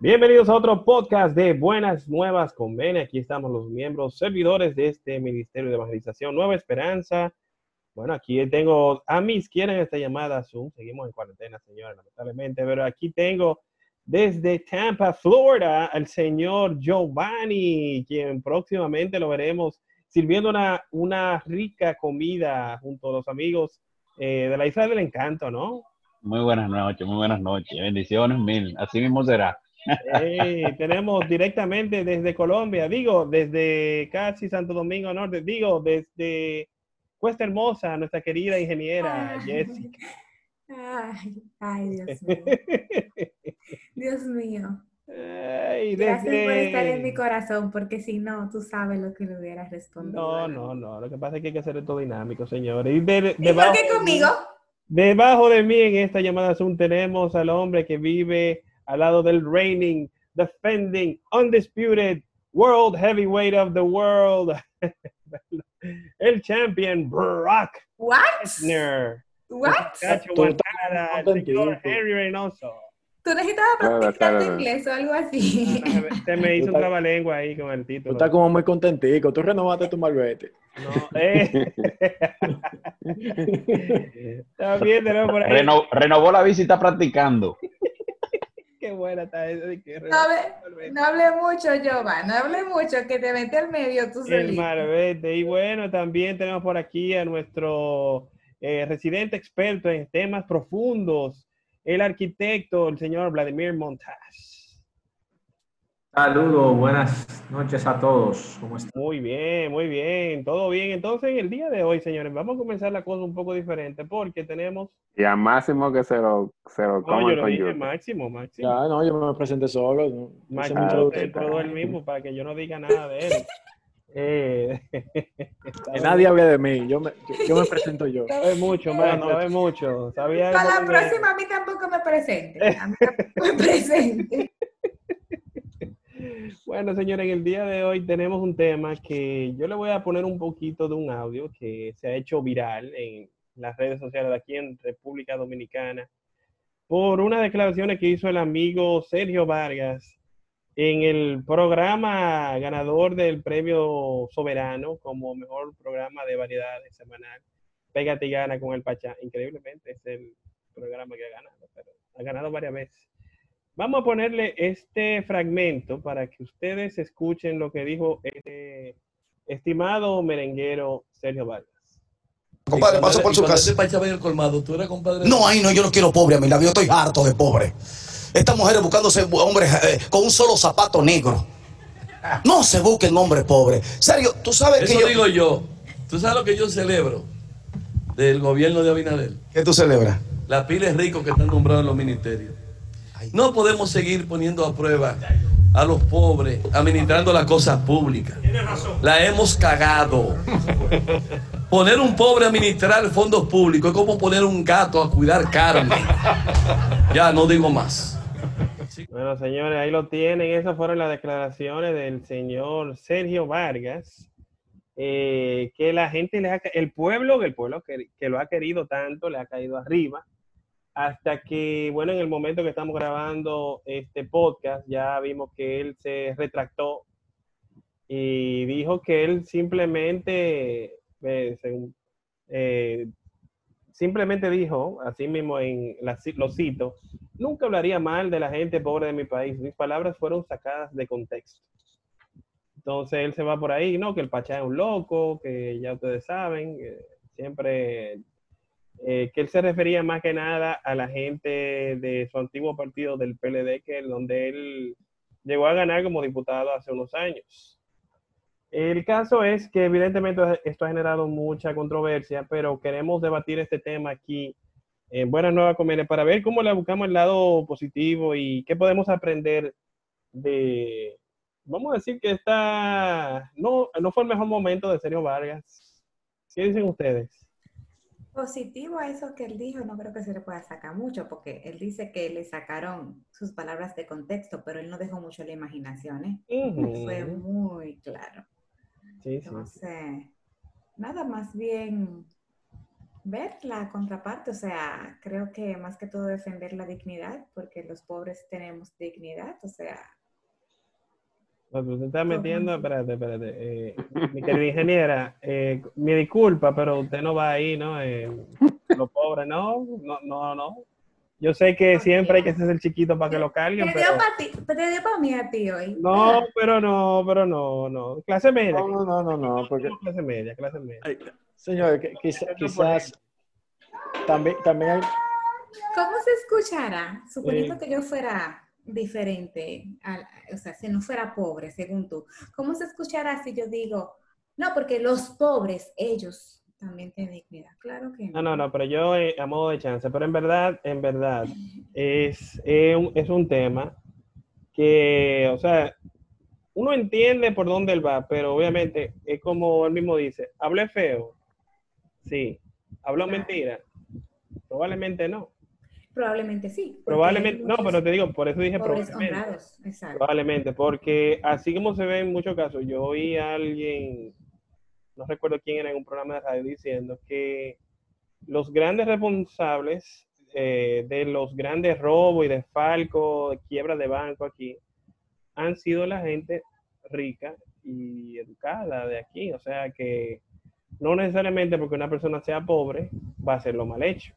Bienvenidos a otro podcast de Buenas Nuevas con Bene. Aquí estamos los miembros servidores de este Ministerio de Evangelización Nueva Esperanza. Bueno, aquí tengo a mi izquierda en esta llamada Zoom. Seguimos en cuarentena, señora, lamentablemente, pero aquí tengo desde Tampa, Florida, al señor Giovanni, quien próximamente lo veremos sirviendo una, una rica comida junto a los amigos eh, de la Isla del Encanto, ¿no? Muy buenas noches, muy buenas noches. Bendiciones mil. Así mismo será. Tenemos directamente desde Colombia, digo, desde casi Santo Domingo Norte, digo, desde Cuesta Hermosa, nuestra querida ingeniera Jessica. Ay, ay, Dios mío. Dios mío. Ay, Gracias por estar en mi corazón, porque si no, tú sabes lo que le hubiera respondido. No, no, no. Lo que pasa es que hay que hacer esto dinámico, señores. Y de- ¿Y por debajo, qué conmigo? debajo de mí en esta llamada Zoom tenemos al hombre que vive al lado del reigning, defending, undisputed world heavyweight of the world, el champion Brock What? Lesnar. What? Cacho Tú señor contento. Henry Reynoso. ¿Tú necesitabas Claro, practicando claro. inglés o algo así? Se me hizo un trabalengua ahí con el Tú título. estás como muy contentico. Tú renovaste tu malvete. No, eh. También tenemos por ahí. Reno- renovó la está practicando. Qué buena está esa de que No hable, no hable mucho, Giovanni, no hable mucho, que te metí al medio tú El solito. Marbete. Y bueno, también tenemos por aquí a nuestro eh, residente experto en temas profundos, el arquitecto, el señor Vladimir Montas. Saludos, buenas noches a todos. ¿Cómo están? Muy bien, muy bien, todo bien. Entonces, en el día de hoy, señores, vamos a comenzar la cosa un poco diferente porque tenemos. Y a Máximo que se lo, se lo No, yo lo con dije yuca. máximo, máximo. Ya, no, yo me presenté solo. ¿no? Máximo introducción. introdujo él mismo para que yo no diga nada de él. Eh, Que nadie hable de mí. Yo me, yo, yo me presento yo. Sabe mucho, man, sabe mucho. Sabía Para la próxima a mí tampoco me presente. A mí tampoco me presente. Bueno, señores, en el día de hoy tenemos un tema que yo le voy a poner un poquito de un audio que se ha hecho viral en las redes sociales de aquí en República Dominicana por unas declaraciones que hizo el amigo Sergio Vargas en el programa ganador del premio Soberano como mejor programa de variedades semanal. Pégate y gana con el Pachá. Increíblemente es el programa que ha ganado, pero ha ganado varias veces. Vamos a ponerle este fragmento para que ustedes escuchen lo que dijo este estimado merenguero Sergio Vargas. Compadre, paso por su casa. Pacha el colmado, tú eres compadre. No, ay, no, yo no quiero pobre a mi lado, yo estoy harto de pobre. Estas mujeres buscándose hombres eh, con un solo zapato negro. No se busquen hombres pobres. Serio, tú sabes que Eso yo... digo yo. ¿Tú sabes lo que yo celebro del gobierno de Abinader? ¿Qué tú celebras? La pila de ricos que están nombrados en los ministerios. No podemos seguir poniendo a prueba a los pobres administrando las cosas públicas. La hemos cagado. Poner un pobre a administrar fondos públicos es como poner un gato a cuidar carne. Ya no digo más. Bueno, señores, ahí lo tienen. Esas fueron las declaraciones del señor Sergio Vargas. eh, que la gente le ha, el pueblo, el pueblo que, que lo ha querido tanto, le ha caído arriba. Hasta que, bueno, en el momento que estamos grabando este podcast, ya vimos que él se retractó y dijo que él simplemente, eh, eh, simplemente dijo, así mismo en lo cito, nunca hablaría mal de la gente pobre de mi país. Mis palabras fueron sacadas de contexto. Entonces él se va por ahí, ¿no? Que el Pachá es un loco, que ya ustedes saben, que siempre, eh, que él se refería más que nada a la gente de su antiguo partido del PLD, que es donde él llegó a ganar como diputado hace unos años. El caso es que evidentemente esto ha generado mucha controversia, pero queremos debatir este tema aquí en Buenas Nuevas Comedia para ver cómo le buscamos el lado positivo y qué podemos aprender de, vamos a decir que esta, no, no fue el mejor momento de Sergio Vargas. ¿Qué dicen ustedes? Positivo a eso que él dijo, no creo que se le pueda sacar mucho, porque él dice que le sacaron sus palabras de contexto, pero él no dejó mucho la imaginación, ¿eh? Fue muy claro. Sí, sí. Entonces, nada más bien ver la contraparte, o sea, creo que más que todo defender la dignidad, porque los pobres tenemos dignidad, o sea, No, tú te estás metiendo, espérate, espérate. eh, mi querida ingeniera, eh, mi disculpa, pero usted no va ahí, ¿no? Eh, los pobres, no, no, no, no. Yo sé que siempre hay que ser el chiquito para que lo carguen, te pero dio para ti, te dio para mí a ti hoy. no, pero no, pero no, no. Clase media. No, no, no, no, no, porque, Clase media, clase media. ay, señores, que- quizá- quizás también, también hay, ¿Cómo se escuchará, suponiendo que yo fuera diferente, o sea, si no fuera pobre, según tú, ¿cómo se escuchará si yo digo, no, porque los pobres, ellos también tienen dignidad? Claro que No, no, no, pero yo eh, a modo de chance, pero en verdad, en verdad, es, eh, un, es un tema que, o sea, uno entiende por dónde él va, pero obviamente es como él mismo dice, hablé feo, sí, habló Claro. mentira, probablemente no, Probablemente sí. probablemente, no, pero te digo, por eso dije probablemente. honrados, exacto. Probablemente, porque así como se ve en muchos casos, yo oí a alguien, no recuerdo quién era en un programa de radio, diciendo que los grandes responsables eh, de los grandes robos y desfalcos, de quiebra de banco aquí, han sido la gente rica y educada de aquí. O sea que no necesariamente porque una persona sea pobre va a ser lo mal hecho.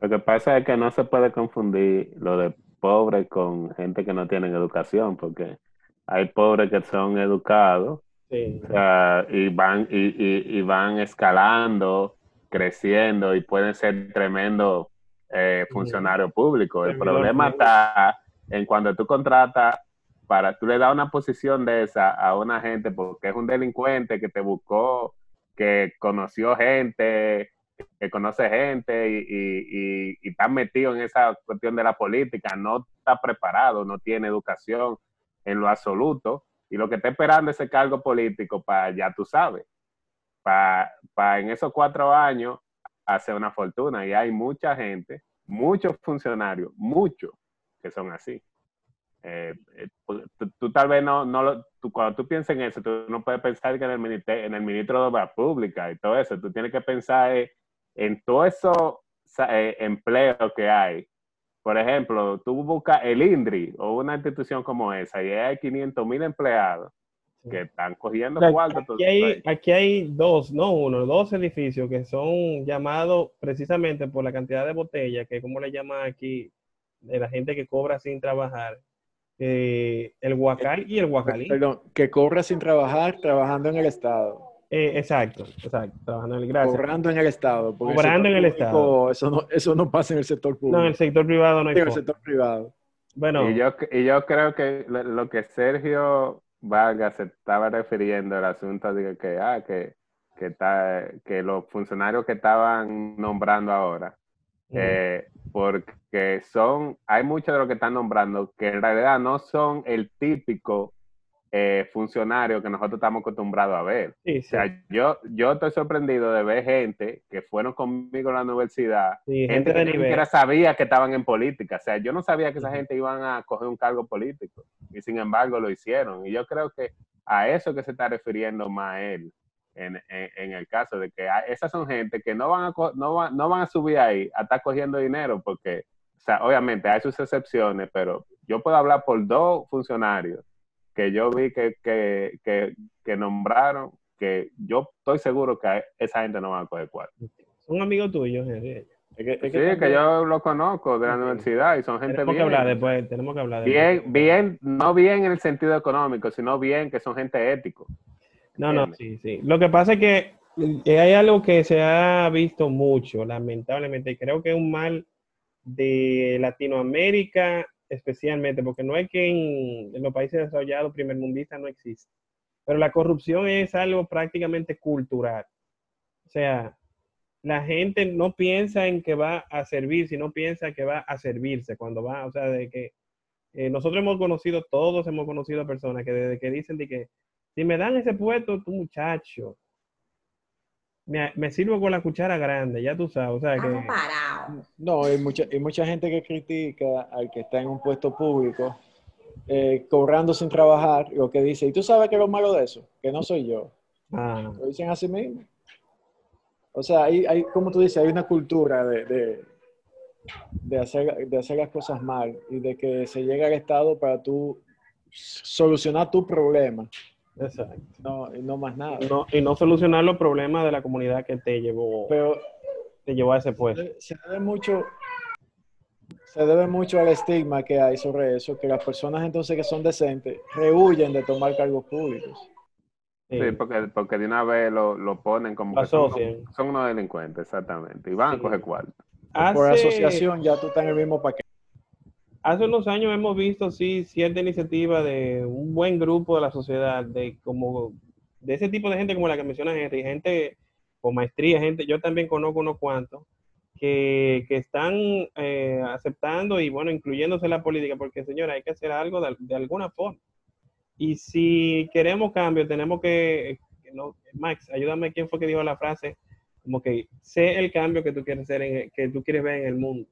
Lo que pasa es que no se puede confundir lo de pobre con gente que no tienen educación, porque hay pobres que son educados Sí. o sea, y van y, y- y van escalando, creciendo y pueden ser tremendos eh, funcionarios públicos. El problema público. está en cuando tú contratas para, tú le das una posición de esa a una gente porque es un delincuente que te buscó, que conoció gente, que conoce gente y, y, y- está metido en esa cuestión de la política, no está preparado, no tiene educación en lo absoluto y lo que está esperando ese cargo político para, ya tú sabes, para en esos cuatro años hacer una fortuna. Y hay mucha gente, muchos funcionarios, muchos que son así. Eh, eh, pues, tú, tal vez no, no lo, tú, cuando tú piensas en eso, tú no puedes pensar que en el, ministro, en el ministro de Obras Públicas y todo eso, tú tienes que pensar eh, en todos esos eh, empleos que hay. Por ejemplo, tú buscas el INDRI o una institución como esa y hay 500 mil empleados que están cogiendo Aquí, cuarto. todo aquí hay, aquí hay dos, no uno, dos edificios que son llamados precisamente por la cantidad de botellas, que como le llaman aquí, de la gente que cobra sin trabajar, eh, el Huacal y el Huacalí. perdón, que corra sin trabajar, trabajando en el Estado. Eh, exacto, exacto, trabajando en el gracias. Cobrando en el Estado. porque Cobrando en el Estado. Eso no, eso no pasa en el sector público. No, en el sector privado no hay en el sector privado. Bueno, Y yo, y yo creo que lo, lo que Sergio Vargas se estaba refiriendo al asunto de que, ah, que, que, está, que los funcionarios que estaban nombrando ahora, eh, porque son, hay muchos de los que están nombrando que en realidad no son el típico eh, funcionario que nosotros estamos acostumbrados a ver. sí, O sea, yo, yo estoy sorprendido de ver gente que fueron conmigo a la universidad sí, gente que ni siquiera sabía que estaban en política. O sea, yo no sabía que esa gente iban a coger un cargo político y sin embargo lo hicieron. Y yo creo que a eso que se está refiriendo más él en, en- en el caso de que a- esas son gente que no van a, no van, no van a subir ahí a estar cogiendo dinero porque, o sea, obviamente hay sus excepciones, pero yo puedo hablar por dos funcionarios que yo vi que, que, que, que nombraron que yo estoy seguro que esa gente no va a coger cuarto. Son amigos tuyos, Henry. Es que, es que Sí, que yo lo conozco de la universidad y son gente Tenemos que bien. hablar después, tenemos que hablar después. Bien, bien, no bien en el sentido económico, sino bien que son gente ético. No, no, sí, sí. Lo que pasa es que eh, hay algo que se ha visto mucho, lamentablemente, y creo que es un mal de Latinoamérica especialmente, porque no es que en, los países desarrollados, primermundistas, no existe, pero la corrupción es algo prácticamente cultural. O sea, la gente no piensa en que va a servir, sino piensa que va a servirse cuando va, o sea, de que eh, nosotros hemos conocido, todos hemos conocido personas que desde que dicen de que si me dan ese puesto, tu muchacho, me, me sirvo con la cuchara grande, ya tú sabes, o sea Estamos que... parados. No, hay mucha, hay mucha gente que critica al que está en un puesto público eh, cobrando sin trabajar, lo que dice, ¿y tú sabes qué es lo malo de eso? Que no soy yo. Ah, Lo dicen así mismo. O sea, hay, hay, como tú dices, hay una cultura de, de, de hacer, de hacer las cosas mal y de que se llega al Estado para tú solucionar tu problema, Exacto. no, y no más nada. No- y no solucionar los problemas de la comunidad que te llevó, Pero te llevó a ese puesto. se debe mucho se debe mucho al estigma que hay sobre eso, que las personas entonces que son decentes rehuyen de tomar cargos públicos. Sí. Sí, porque, porque de una vez lo, lo ponen como que son, unos- son unos delincuentes, exactamente. Y van Sí. a coger cuarto. Por asociación ya tú estás en el mismo paquete. Hace unos años hemos visto, sí, cierta iniciativa de un buen grupo de la sociedad, de como de ese tipo de gente como la que menciona Henry, gente con maestría, gente, yo también conozco unos cuantos, que, que están eh, aceptando y, bueno, incluyéndose en la política, porque, señora, hay que hacer algo de, de alguna forma. Y si queremos cambio, tenemos que, que no, Max, ayúdame, ¿quién fue que dijo la frase? Como que sé el cambio que tú quieres ser en, que tú quieres ver en el mundo.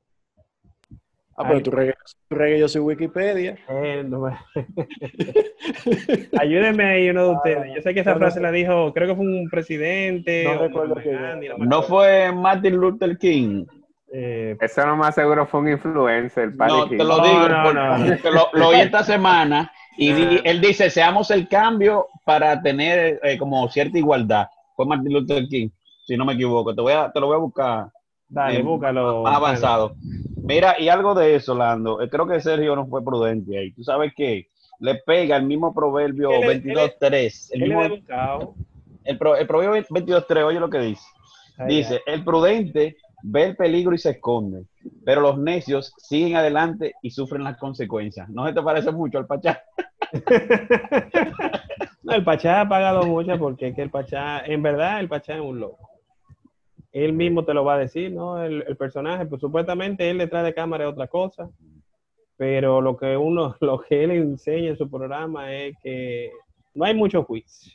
Ah, pero tú regues, tú regues, yo soy Wikipedia. Eh, no me- Ayúdenme ahí uno de ustedes. Yo sé que esa no, frase la dijo, creo que fue un presidente. No recuerdo quién Gandhi, No fue Martin Luther King. Eh, Eso lo más seguro fue un influencer. No, King. te lo digo, porque lo, lo oí esta semana y di- Ah. él dice, seamos el cambio para tener eh, como cierta igualdad. Fue Martin Luther King, si no me equivoco. Te, voy a, te lo voy a buscar dale, eh, búscalo. más avanzado. Mira, y algo de eso, Lando. eh, Creo que Sergio no fue prudente ahí. Tú sabes que le pega el mismo proverbio Él es- 22.3. El, mismo, el, pro- el proverbio 22.3, oye lo que dice. Dice, el prudente ve el peligro y se esconde, pero los necios siguen adelante y sufren las consecuencias. ¿No se te parece mucho al Pachá? No, el Pachá ha pagado mucho porque es que el Pachá, en verdad, el Pachá es un loco. Él mismo te lo va a decir, ¿no? El, el personaje, pues supuestamente él detrás de cámara es otra cosa, pero lo que uno, lo que él enseña en su programa es que no hay mucho juicio.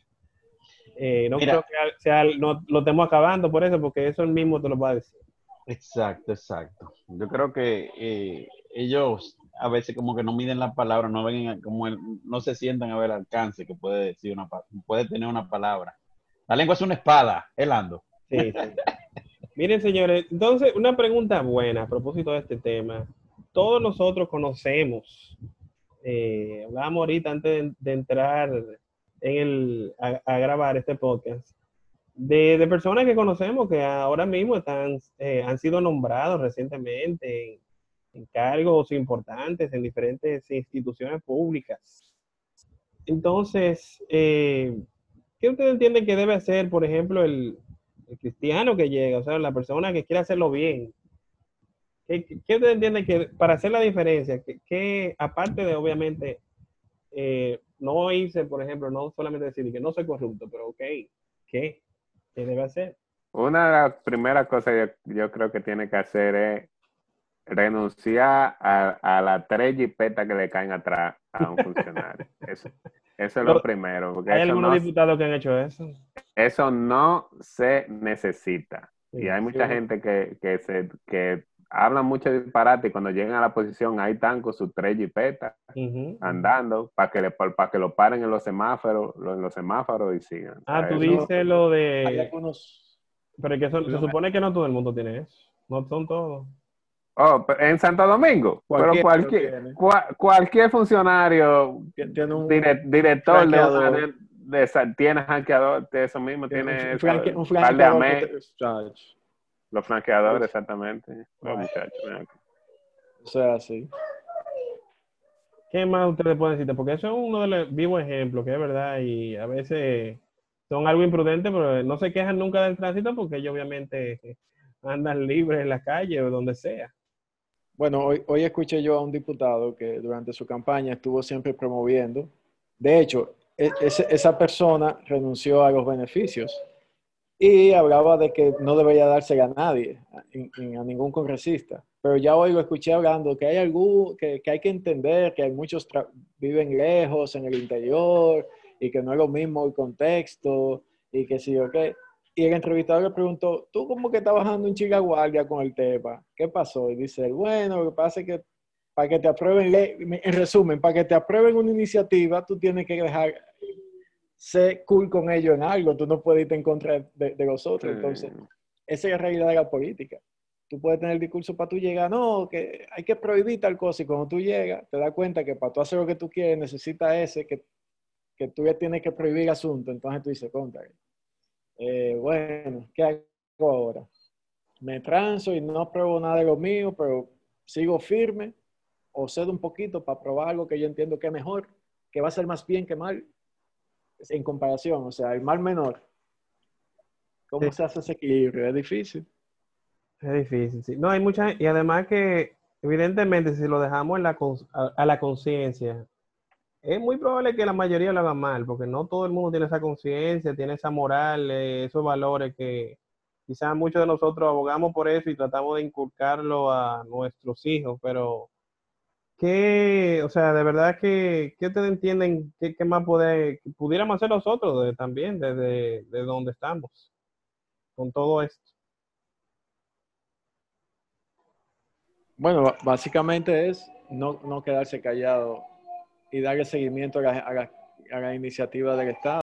Eh, no Mira. creo que sea, no, lo estemos acabando por eso, porque eso él mismo te lo va a decir. Exacto, exacto. Yo creo que eh, ellos a veces como que no miden las palabras, no ven en- como el- no se sientan a ver el alcance que puede decir una puede tener una palabra. La lengua es una espada, ¿eh, Lando? Sí, sí. Miren, señores, entonces, una pregunta buena a propósito de este tema. Todos nosotros conocemos, eh, hablábamos ahorita antes de, entrar en el, a, grabar este podcast, de, personas que conocemos que ahora mismo están, eh, han sido nombrados recientemente en, en cargos importantes en diferentes instituciones públicas. Entonces, eh, ¿qué ustedes entienden que debe hacer, por ejemplo, el, el cristiano que llega, o sea, la persona que quiere hacerlo bien? ¿Qué, qué- ustedes entienden que para hacer la diferencia, que, que aparte de obviamente eh, no irse, por ejemplo, no solamente decir que no soy corrupto, pero ok, ¿qué? ¿Qué debe hacer? Una de las primeras cosas yo, yo creo que tiene que hacer es renunciar a, a las tres jipetas que le caen atrás a un funcionario. Eso, eso es lo primero, porque ¿Hay eso algunos no, diputados que han hecho eso? eso no se necesita. Y hay mucha Sí. gente que, que, se, que habla mucho disparate y cuando llegan a la posición ahí están con sus tres jipetas andando para que, le, para que lo paren en los semáforos, lo- en los semáforos y sigan. O Ah, sea, tú eso- dices lo Hay de... algunos, Pero es que se supone que no todo el mundo tiene eso. No son todos. Oh, en Santo Domingo, Cualquiera pero cualquier, cualquier funcionario, que tiene un, dire- director de, una de, de esa- tiene hackeador, de eso mismo, tiene tiene un, flanque- un de flanqueador te- Chacho, los flanqueadores, exactamente. Los muchachos, ven acá. O sea, sí. ¿Qué más ustedes pueden decir? Porque eso es uno de los vivos ejemplos, que es verdad, y a veces son algo imprudentes, pero no se quejan nunca del tránsito porque ellos obviamente andan libres en la calle o donde sea. Bueno, hoy, hoy escuché yo a un diputado que durante su campaña estuvo siempre promoviendo. De hecho, e- esa persona renunció a los beneficios y hablaba de que no debería dársela a nadie, a, ningún congresista. Pero ya hoy lo escuché hablando que hay algún, que, que hay que entender que hay muchos viven lejos en el interior y que no es lo mismo el contexto y que sí o qué. Y el entrevistador le preguntó, ¿tú cómo que estás bajando un chica guardia con el tema? ¿Qué pasó? Y dice, bueno, lo que pasa es que para que te aprueben, en resumen, para que te aprueben una iniciativa, tú tienes que dejar ser cool con ellos en algo, tú no puedes irte en contra de, de los otros. Entonces, esa es la realidad de la política. Tú puedes tener el discurso para tú llegar, no, que hay que prohibir tal cosa, y cuando tú llegas, te das cuenta que para tú hacer lo que tú quieres, necesitas ese, que, que tú ya tienes que prohibir el asunto, entonces tú dices, contra. Eh, bueno, ¿qué hago ahora? Me transo y no pruebo nada de lo mío, pero sigo firme o cedo un poquito para probar algo que yo entiendo que es mejor, que va a ser más bien que mal en comparación, o sea, el mal menor. ¿Cómo Sí. se hace ese equilibrio? Es difícil. Es difícil, sí. No, hay mucha, y además que, evidentemente, si lo dejamos en la, a, a la conciencia, es muy probable que la mayoría lo haga mal, porque no todo el mundo tiene esa conciencia, tiene esa moral, eh, esos valores que quizás muchos de nosotros abogamos por eso y tratamos de inculcarlo a nuestros hijos, pero ¿qué, o sea, de verdad que, ¿qué ustedes entienden? ¿Qué, qué más poder, pudiéramos hacer nosotros de- también desde de donde estamos con todo esto? Bueno, básicamente es no, no quedarse callado y darle seguimiento a la, a la- a la iniciativa del Estado.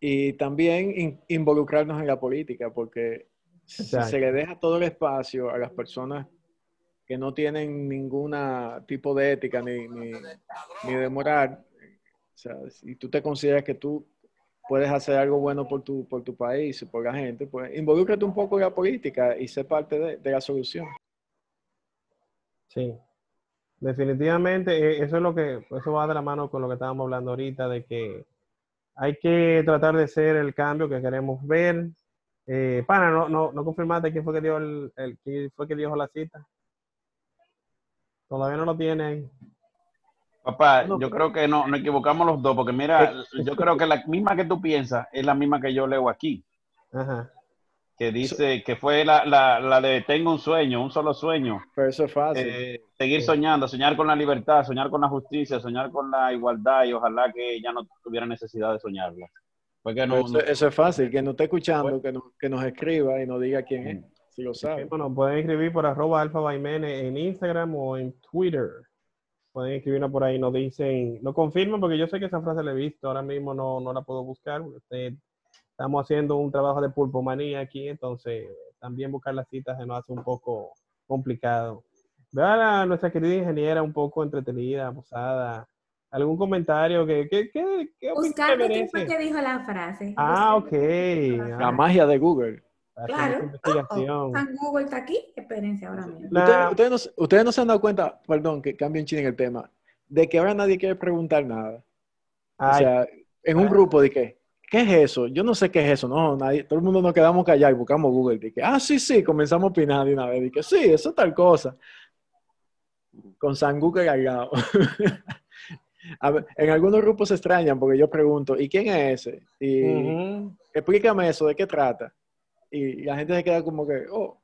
Y también in- involucrarnos en la política, porque si Exacto. se le deja todo el espacio a las personas que no tienen ningún tipo de ética ni, ni, ni de moral, o sea, si tú te consideras que tú puedes hacer algo bueno por tu, por tu país, por la gente, pues involúcrate un poco en la política y sé parte de, de la solución. Sí, definitivamente eh, eso es lo que, eso va de la mano con lo que estábamos hablando ahorita, de que hay que tratar de ser el cambio que queremos ver. Eh, pana, no, no, no confirmaste quién fue que dio el, el- quién fue que dio la cita. Todavía no lo tiene ahí. Papá, No, yo creo que no, nos equivocamos los dos, porque mira, yo creo que la misma que tú piensas es la misma que yo leo aquí, Ajá. Que dice que fue la, la, la de tengo un sueño, un solo sueño, Pero eso es fácil. eh, seguir soñando, soñar con la libertad, soñar con la justicia, soñar con la igualdad y ojalá que ya no tuviera necesidad de soñarla. Porque no, Pero eso, no- eso es fácil. Quien nos esté escuchando, que nos, que nos escriba y nos diga quién es, si lo sabe. bueno, pueden escribir por arroba alfa Baimene en Instagram o en Twitter. Pueden escribirnos por ahí, nos dicen, no confirman porque yo sé que esa frase la he visto, ahora mismo no, no la puedo buscar. porque usted- estamos haciendo un trabajo de pulpomanía aquí, entonces también buscar las citas se nos hace un poco complicado. Veo a la- nuestra querida ingeniera un poco entretenida, posada. ¿Algún comentario? que qué, qué, qué Buscando quién fue merece? que dijo la frase. Ah, ok. la Ah, magia de Google. Claro. Oh, oh, San Google está aquí. Espérense ahora mismo. La- Ustedes, ustedes no, se- ustedes no se han dado cuenta, perdón, que cambien chin en el tema, de que ahora nadie quiere preguntar nada. O sea, en un grupo de que, ¿qué es eso? Yo no sé qué es eso. No, nadie, todo el mundo nos quedamos callados y buscamos Google. Que, ah, sí, sí, comenzamos a opinar de una vez. Que, sí, eso es tal cosa. Con San Google al lado. A ver, en algunos grupos se extrañan porque yo pregunto, ¿y quién es ese? Y explícame eso, ¿de qué trata? Y la gente se queda como que, oh.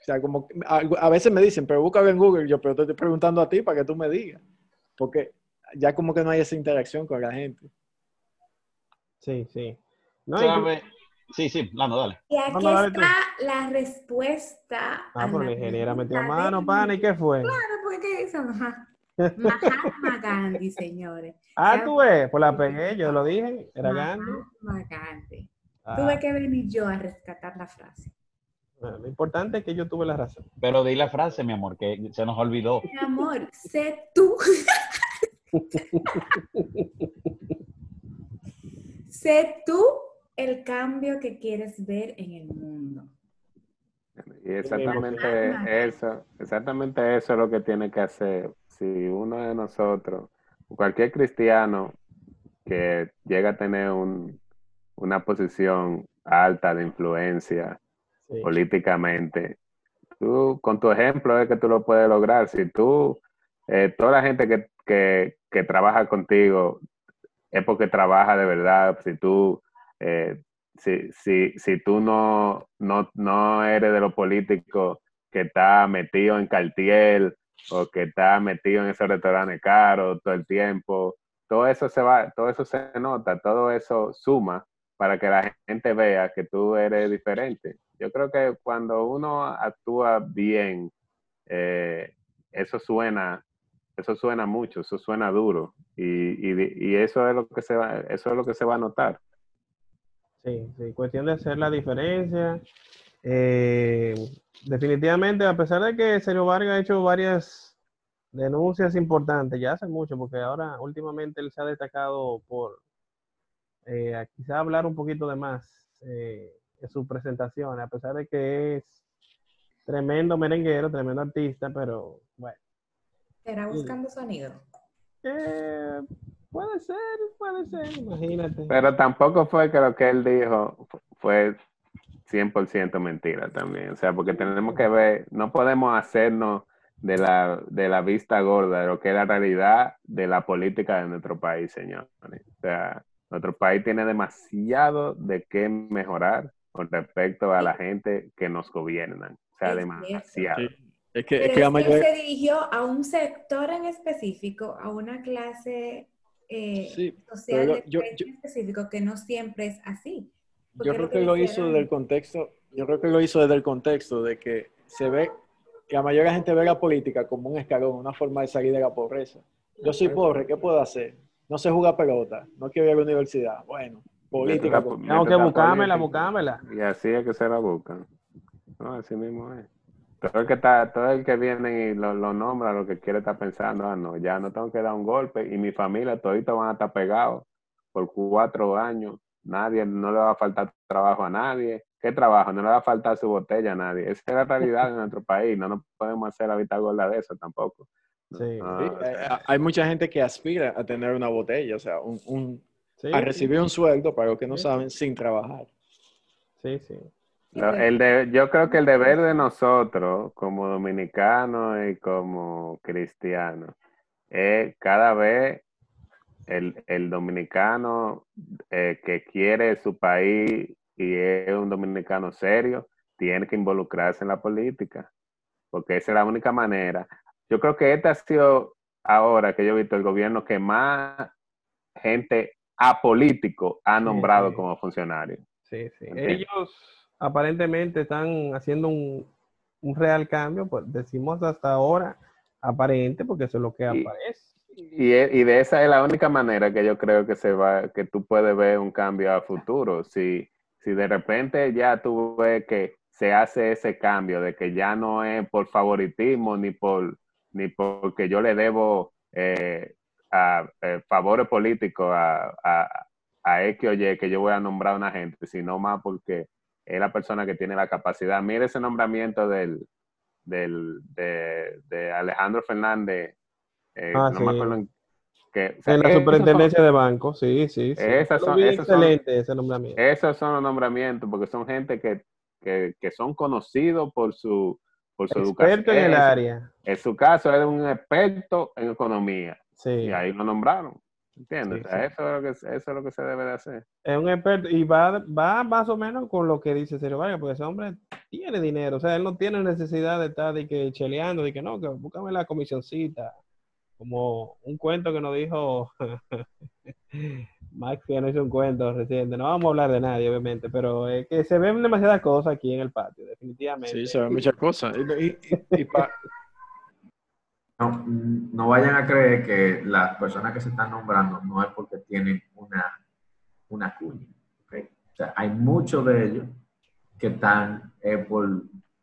O sea, como, a, a veces me dicen, pero búscalo en Google, yo, pero te estoy preguntando a ti para que tú me digas. Porque ya como que no hay esa interacción con la gente. Sí, sí. No. Sí, sí, Lando, dale. Y aquí está la respuesta. Ah, pero la ingeniera metió mano, de- pana, ¿y qué fue? Claro, porque eso. Mahatma Gandhi, señores. Ah, tú ves, pues la pegué, yo lo dije, era Gandhi. Mahatma Gandhi. Ah, Tuve que venir yo a rescatar la frase. bueno, lo importante es que yo tuve la razón. Pero di la frase, mi amor, que se nos olvidó. Mi amor, sé tú. sé tú el cambio que quieres ver en el mundo. Y exactamente eso, exactamente eso es lo que tiene que hacer. Si uno de nosotros, cualquier cristiano que llega a tener un- una posición alta de influencia Sí. políticamente, tú con tu ejemplo es que tú lo puedes lograr. Si tú, eh, toda la gente que, que, que trabaja contigo es porque trabaja de verdad. Si tú, eh, si, si, si tú no, no, no eres de los políticos que está metido en Cartier o que está metido en esos restaurantes caros todo el tiempo, todo eso se va, todo eso se nota, todo eso suma para que la gente vea que tú eres diferente. Yo creo que cuando uno actúa bien, eh, eso suena, eso suena mucho, eso suena duro y, y, eso es lo que se va, eso es lo que se va a notar. Sí, sí, cuestión de hacer la diferencia. Eh, definitivamente, a pesar de que Sergio Vargas ha hecho varias denuncias importantes, ya hace mucho, porque ahora últimamente él se ha destacado por eh, quizá hablar un poquito de más eh, en sus presentaciones, a pesar de que es tremendo merenguero, tremendo artista, pero bueno. ¿Estará buscando sonido? Eh, puede ser, puede ser, imagínate. Pero tampoco fue que lo que él dijo fu- fue 100% mentira también. O sea, porque tenemos que ver, no podemos hacernos de la, de la vista gorda de lo que es la realidad de la política de nuestro país, señores. O sea, nuestro país tiene demasiado de qué mejorar con respecto a la gente que nos gobiernan. O sea, demasiado. Es que, es que la que mayoría... se dirigió a un sector en específico, a una clase eh, Sí, social de yo- precio en específico, que no siempre es así. Porque Yo creo lo que lo hizo Dani. del contexto, yo creo que lo hizo desde el contexto de que se ve, que la mayoría de la gente ve la política como un escalón, una forma de salir de la pobreza. Yo soy pobre, ¿qué puedo hacer? No sé jugar pelota, no quiero ir a la universidad. Bueno, política. Tengo que buscármela, buscármela. Y así es que se la buscan. No, así mismo es. Todo el que está, todo el que viene y lo, lo nombra, lo que quiere estar pensando, ah, no, ya no tengo que dar un golpe y mi familia toditos van a estar pegados por cuatro años. Nadie, no le va a faltar trabajo a nadie. ¿Qué trabajo? No le va a faltar su botella a nadie. Esa es la realidad de nuestro país. No nos podemos hacer la vista gorda de eso tampoco. Sí, Sí, o sea, eh, hay mucha gente que aspira a tener una botella, o sea, un, un- sí, a recibir un sueldo, para los que no Sí. saben, sin trabajar. sí, sí. El de, yo creo que el deber de nosotros, como dominicanos y como cristianos, es cada vez el, el dominicano eh, que quiere su país y es un dominicano serio, tiene que involucrarse en la política, porque esa es la única manera. Yo creo que este ha sido ahora que yo he visto el gobierno que más gente apolítico ha nombrado sí. como funcionario. Sí, sí. Ellos aparentemente están haciendo un, un real cambio, pues decimos hasta ahora aparente, porque eso es lo que Y- aparece. Y, e- y de esa es la única manera que yo creo que se va, que tú puedes ver un cambio a futuro. Si, si de repente ya tú ves que se hace ese cambio de que ya no es por favoritismo ni por ni porque yo le debo eh, a, eh, favores políticos a, a, a X o Y que yo voy a nombrar a una gente, sino más porque es la persona que tiene la capacidad. Mire ese nombramiento del, del, de, de Alejandro Fernández, eh, Ah, no sí. me acuerdo en o sea, En la esos superintendencia de banco, sí, sí. sí. Esas son- son- excelente ese nombramiento. esos son los nombramientos, porque son gente que, que, que son conocidos por su, por su Experto en el educación. área. En su caso, es un experto en economía. Sí. Y ahí lo nombraron. ¿Entiendes? Sí, O sea, sí. Eso, es lo que, eso es lo que se debe de hacer. Es un experto y va, va más o menos con lo que dice Sergio Vargas, porque ese hombre tiene dinero, o sea, él no tiene necesidad de estar de que cheleando, de que no, que búscame la comisioncita, como un cuento que nos dijo Max, que no hizo un cuento reciente, no vamos a hablar de nadie, obviamente, pero es que se ven demasiadas cosas aquí en el patio, definitivamente. Sí, se ven muchas cosas. Y, y- y- y pa- No, no vayan a creer que las personas que se están nombrando no es porque tienen una, una cuña. ¿ok? O sea, hay muchos de ellos que están eh, por,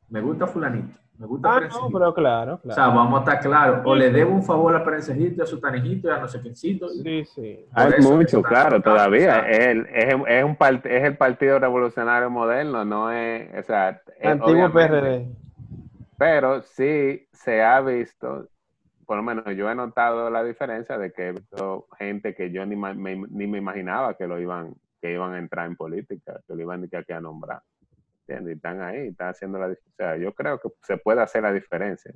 me gusta fulanito, me gusta Ah, no, pero claro, O sea, claro. vamos a estar claros. O le debo un favor a Perencejito, y a su tanejito, y a no sé quiéncito. Sí, sí. Hay eso mucho, claro, todavía. o sea, Es, el- es, es un part- es el Partido Revolucionario Moderno, no es, o sea, es- Antiguo PRD. Pero sí se ha visto, por lo menos yo he notado la diferencia de que he visto gente que yo ni, me, ni me imaginaba que lo iban, que iban a entrar en política, que lo iban que aquí a nombrar. ¿Entiendes? Y están ahí, están haciendo la diferencia. O sea, yo creo que se puede hacer la diferencia.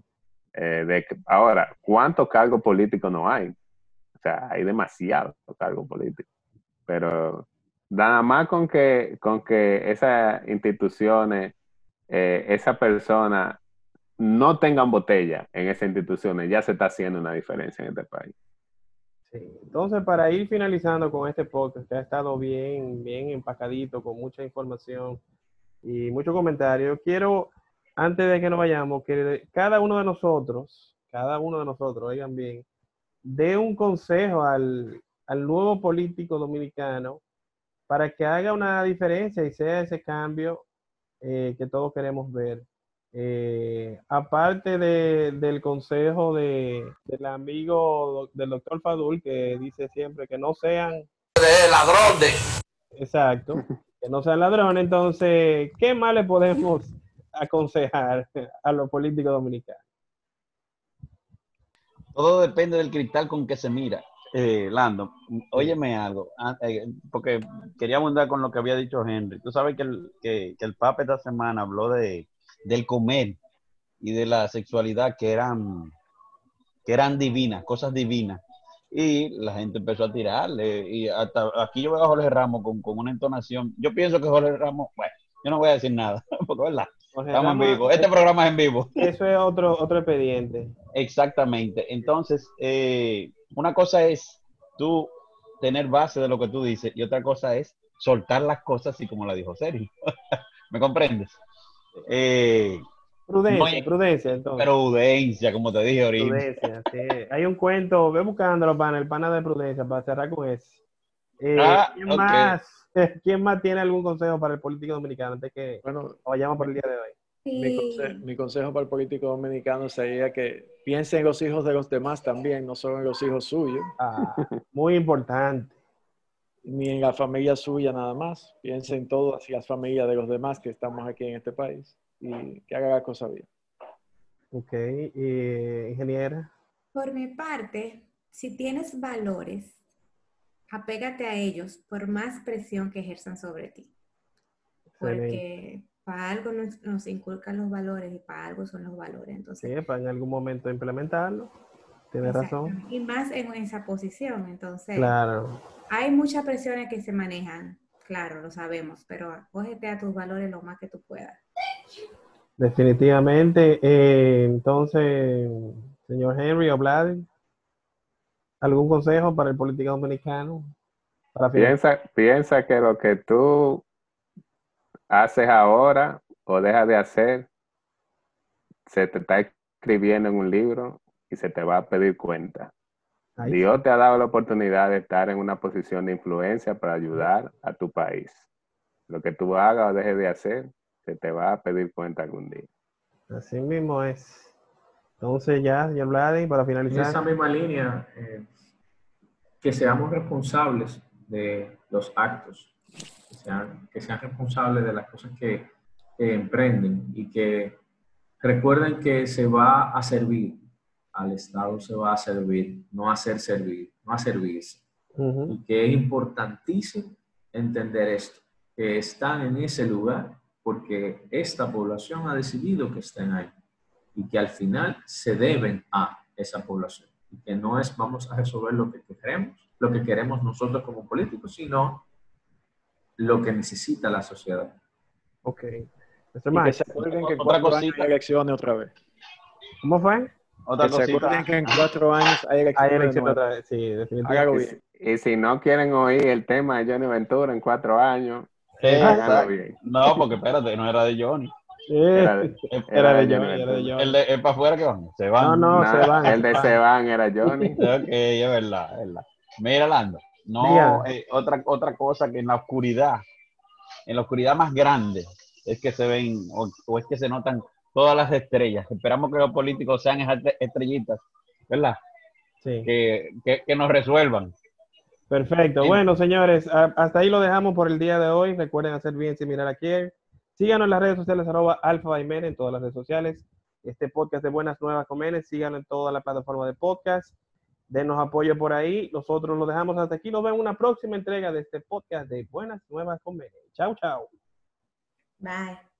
Eh, de que, ahora, ¿cuántos cargos políticos no hay? O sea, hay demasiados cargos políticos. Pero nada más con que, con que esas instituciones, eh, esa persona no tengan botella en esas instituciones, ya se está haciendo una diferencia en este país. Entonces, para ir finalizando con este podcast, que ha estado bien, bien empacadito, con mucha información y mucho comentario, quiero, antes de que nos vayamos, que cada uno de nosotros, cada uno de nosotros, oigan bien, dé un consejo al, al nuevo político dominicano para que haga una diferencia y sea ese cambio eh, que todos queremos ver. Eh, aparte de- del consejo de, del amigo do- del doctor Fadul, que dice siempre que no sean de. Exacto, que no sean ladrones. Entonces, ¿qué más le podemos aconsejar a los políticos dominicanos? Todo depende del cristal con que se mira. Eh, Lando, óyeme algo, ah, eh, porque quería abundar con lo que había dicho Henry. Tú sabes que el, que, que el Papa esta semana habló de, del comer y de la sexualidad que eran, que eran divinas, cosas divinas. Y la gente empezó a tirarle. Y hasta aquí yo veo a Jorge Ramos con, con una entonación. Yo pienso que Jorge Ramos, bueno, yo no voy a decir nada, porque verdad, Jorge estamos en vivo. Este programa es en vivo. Eso es otro, otro expediente. Exactamente. Entonces, eh, una cosa es tú tener base de lo que tú dices y otra cosa es soltar las cosas así como la dijo Sergio. ¿Me comprendes? Eh, Prudencia, prudencia, entonces. prudencia, como te dije ahorita. Prudencia, sí. Hay un cuento, ve buscándolo, pana, el pana de prudencia, para cerrar con eso. Eh, Ah, ¿quién, más, ¿Quién más tiene algún consejo para el político dominicano antes que Bueno, vayamos por el día de hoy? mi, Sí. conse- mi consejo para el político dominicano sería que piense en los hijos de los demás también, no solo en los hijos suyos, Ah, muy importante. Ni en la familia suya nada más. Piense en todas las familias de los demás que estamos aquí en este país y que haga la cosa bien. Ok, y, ingeniera. Por mi parte, si tienes valores, apégate a ellos por más presión que ejerzan sobre ti. Porque para algo nos, nos inculcan los valores y para algo son los valores. Entonces, Sí, para en algún momento implementarlo. Tienes razón. Y más en esa posición. Entonces, Claro. hay muchas presiones que se manejan. Claro, lo sabemos, pero acógete a tus valores lo más que tú puedas. Definitivamente. Eh, entonces, señor Henry o Vlad, ¿algún consejo para el político dominicano? Para? Piensa, piensa que lo que tú haces ahora o dejas de hacer se te está escribiendo en un libro y se te va a pedir cuenta. Ahí Dios te ha dado la oportunidad de estar en una posición de influencia para ayudar a tu país. Lo que tú hagas o dejes de hacer, se te va a pedir cuenta algún día. Así mismo es. Entonces ya, señor Vladi, para En esa finalizar. misma línea, eh, que seamos responsables de los actos, que sean, que sean responsables de las cosas que, que emprenden y que recuerden que se va a servir al Estado, se va a servir, no a ser servir, no a servirse. Ujú. Y que es importantísimo entender esto, que están en ese lugar porque esta población ha decidido que estén ahí y que al final se deben a esa población y que no es vamos a resolver lo que queremos, lo que queremos nosotros como políticos, sino lo que necesita la sociedad. Ok. Nuestro Y que se que en Otra cosita. elecciones otra vez. ¿Cómo fue? Otra Que se cosita. que en cuatro años hay elección otra vez. Sí, definitivamente. bien. Y si no quieren oír el tema de Johnny Ventura en cuatro años, bien. No, porque espérate, no era de Johnny. Era de- Era de Johnny Johnny, era de Ventura. Johnny. El de el para afuera que van. Se van. No, no, se van. el de Seban era Johnny. Ok, es verdad, es verdad. Mira, Lando, no, eh, otra, otra cosa que en la oscuridad, en la oscuridad más grande, es que se ven o, o es que se notan todas las estrellas. Esperamos que los políticos sean esas estrellitas, ¿verdad? Sí. Que, que, que nos resuelvan. Perfecto. Sí. Bueno, señores, hasta ahí lo dejamos por el día de hoy. Recuerden hacer bien similar a quien. Síganos en las redes sociales, arroba Alfa Jiménez, en todas las redes sociales. Este podcast de Buenas Nuevas Comenes, síganos en toda la plataforma de podcast. Denos apoyo por ahí. Nosotros lo dejamos hasta aquí. Nos vemos en una próxima entrega de este podcast de Buenas Nuevas Comenes. Chao, chao. Bye.